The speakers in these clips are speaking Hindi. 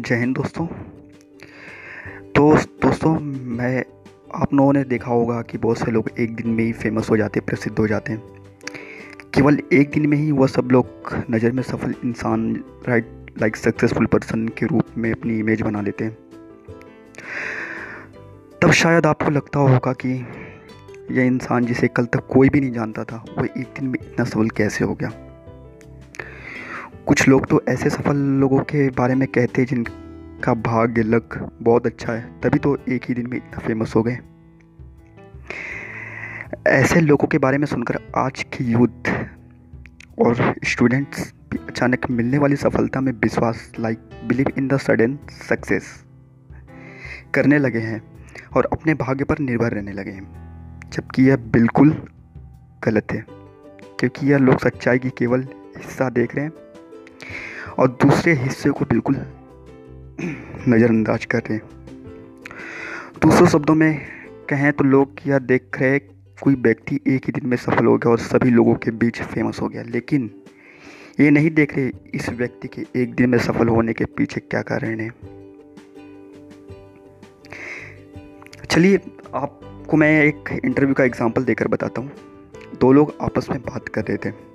जय हिंद दोस्तों। तो दोस्तों, मैं, आप लोगों ने देखा होगा कि बहुत से लोग एक दिन में ही फ़ेमस हो जाते हैं प्रसिद्ध हो जाते हैं। केवल एक दिन में ही वह सब लोग नज़र में सफल इंसान राइट लाइक सक्सेसफुल पर्सन के रूप में अपनी इमेज बना लेते हैं। तब शायद आपको लगता होगा कि यह इंसान जिसे कल तक कोई भी नहीं जानता था, वह एक दिन में इतना सफल कैसे हो गया? कुछ लोग तो ऐसे सफल लोगों के बारे में कहते हैं जिनका भाग्य लक बहुत अच्छा है, तभी तो एक ही दिन में इतना फ़ेमस हो गए। ऐसे लोगों के बारे में सुनकर आज की यूथ और स्टूडेंट्स भी अचानक मिलने वाली सफलता में विश्वास like believe in the sudden success करने लगे हैं और अपने भाग्य पर निर्भर रहने लगे हैं, जबकि यह बिल्कुल गलत है, क्योंकि यह लोग सच्चाई की केवल हिस्सा देख रहे हैं। और दूसरे हिस्से को बिल्कुल नज़रअंदाज कर रहे हैं। दूसरों शब्दों में कहें तो लोग यह देख रहे हैं, कोई व्यक्ति एक ही दिन में सफल हो गया और सभी लोगों के बीच फ़ेमस हो गया। लेकिन ये नहीं देख रहे इस व्यक्ति के एक दिन में सफल होने के पीछे क्या कारण है। चलिए, आपको मैं एक इंटरव्यू का एग्जांपल देकर बताता हूँ। दो लोग आपस में बात कर रहे थे।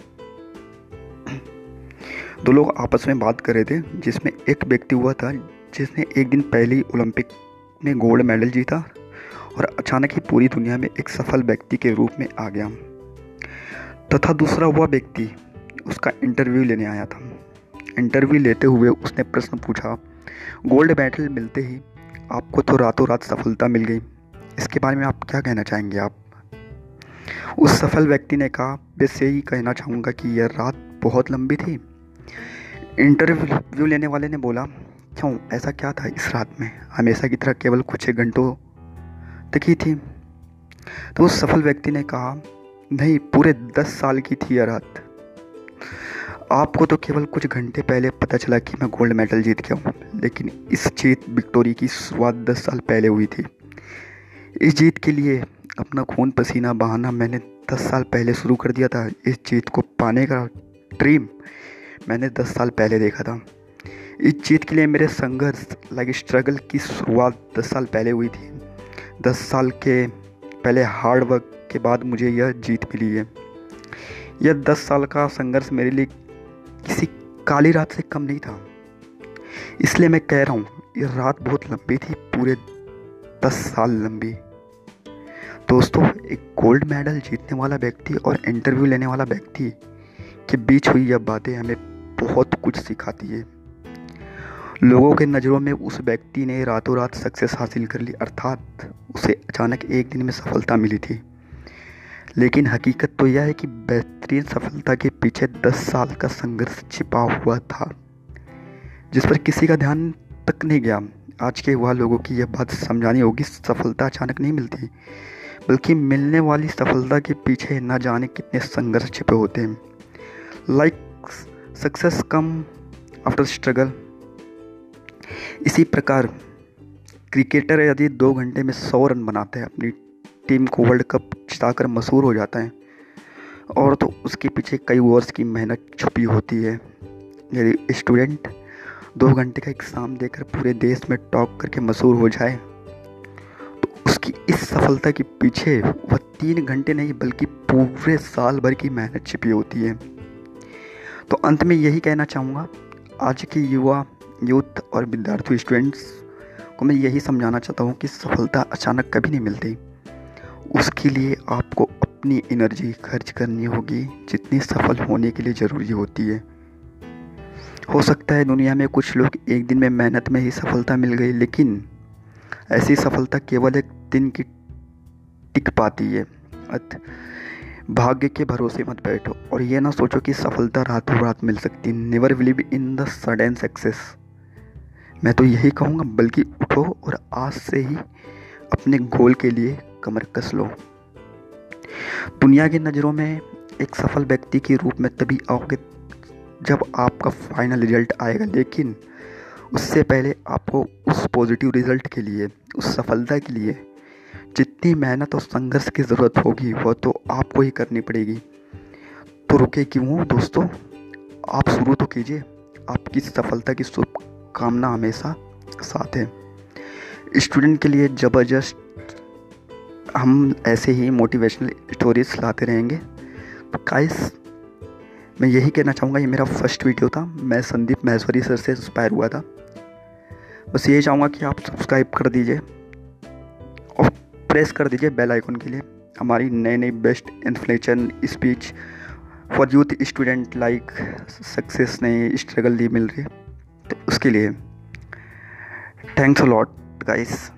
दो लोग आपस में बात कर रहे थे, जिसमें एक व्यक्ति हुआ था, जिसने एक दिन पहले ही ओलंपिक में गोल्ड मेडल जीता और अचानक ही पूरी दुनिया में एक सफल व्यक्ति के रूप में आ गया। तथा दूसरा हुआ व्यक्ति, उसका इंटरव्यू लेने आया था। इंटरव्यू लेते हुए उसने प्रश्न पूछा, गोल्ड मेडल मिलते ही आपको तो रातों रात सफलता मिल गई, इसके बारे में आप क्या कहना चाहेंगे आप? उस सफल व्यक्ति ने कहा बस यही कहना चाहूँगा कि यह रात बहुत लंबी थी इंटरव्यू लेने वाले ने बोला, क्यों? ऐसा क्या था इस रात में? हमेशा की तरह केवल कुछ एक घंटों तक ही थी। तो उस सफल व्यक्ति ने कहा, नहीं, पूरे दस साल की थी यह रात। आपको तो केवल कुछ घंटे पहले पता चला कि मैं गोल्ड मेडल जीत गया हूँ, लेकिन इस जीत विक्टोरी की शुरुआत दस साल पहले हुई थी। इस जीत के लिए अपना खून पसीना बहाना मैंने दस साल पहले शुरू कर दिया था। इस जीत को पाने का ड्रीम मैंने दस साल पहले देखा था। इस जीत के लिए मेरे संघर्ष लाइक स्ट्रगल की शुरुआत दस साल पहले हुई थी। दस साल के पहले हार्ड वर्क के बाद मुझे यह जीत मिली है। यह दस साल का संघर्ष मेरे लिए किसी काली रात से कम नहीं था। इसलिए मैं कह रहा हूँ ये रात बहुत लंबी थी, पूरे दस साल लंबी। दोस्तों, एक गोल्ड मेडल जीतने वाला व्यक्ति और इंटरव्यू लेने वाला व्यक्ति के बीच हुई यह बातें हमें बहुत कुछ सिखाती है। लोगों के नज़रों में उस व्यक्ति ने रातों रात सक्सेस हासिल कर ली, अर्थात उसे अचानक एक दिन में सफलता मिली थी। लेकिन हकीकत तो यह है कि बेहतरीन सफलता के पीछे दस साल का संघर्ष छिपा हुआ था, जिस पर किसी का ध्यान तक नहीं गया। आज के युवा लोगों की यह बात समझानी होगी, सफलता अचानक नहीं मिलती, बल्कि मिलने वाली सफलता के पीछे न जाने कितने संघर्ष छिपे होते हैं। Like success come after struggle इसी प्रकार क्रिकेटर यदि दो घंटे में सौ रन बनाते हैं, अपनी टीम को वर्ल्ड कप जिताकर मशहूर हो जाता है, और तो उसके पीछे कई वर्ष की मेहनत छुपी होती है। यदि स्टूडेंट दो घंटे का एग्ज़ाम देकर पूरे देश में टॉप करके मशहूर हो जाए तो उसकी इस सफलता के पीछे वह तीन घंटे नहीं, बल्कि पूरे साल भर की मेहनत छिपी होती है। तो अंत में यही कहना चाहूँगा, आज के युवा, यूथ और विद्यार्थी स्टूडेंट्स को मैं यही समझाना चाहता हूँ कि सफलता अचानक कभी नहीं मिलती। उसके लिए आपको अपनी एनर्जी खर्च करनी होगी, जितनी सफल होने के लिए ज़रूरी होती है। हो सकता है दुनिया में कुछ लोग एक दिन में मेहनत में ही सफलता मिल गई, लेकिन ऐसी सफलता केवल एक दिन की टिक पाती है। भाग्य के भरोसे मत बैठो और ये ना सोचो कि सफलता रातों रात मिल सकती। है never believe in the sudden success मैं तो यही कहूँगा, बल्कि उठो और आज से ही अपने गोल के लिए कमर कस लो। दुनिया की नज़रों में एक सफल व्यक्ति के रूप में तभी आओगे जब आपका फाइनल रिज़ल्ट आएगा। लेकिन उससे पहले आपको उस पॉजिटिव रिज़ल्ट के लिए, उस सफलता के लिए जितनी मेहनत और संघर्ष की ज़रूरत होगी, वह तो आपको ही करनी पड़ेगी। तो रुके क्यों दोस्तों? आप शुरू तो कीजिए। आपकी सफलता की शुभकामना हमेशा साथ है। स्टूडेंट के लिए ज़बरदस्त हम ऐसे ही मोटिवेशनल स्टोरीज लाते रहेंगे। तो गाइस मैं यही कहना चाहूँगा, ये मेरा फ़र्स्ट वीडियो था। मैं संदीप महेश्वरी सर से इंस्पायर हुआ था। बस यही चाहूँगा कि आप सब्सक्राइब कर दीजिए। प्रेस कर दीजिए बेल आइकन के लिए। हमारी नए नए best inflation speech for youth student like success नहीं स्ट्रगल नहीं मिल रही तो उसके लिए, थैंक्स अ लॉट, गाइस।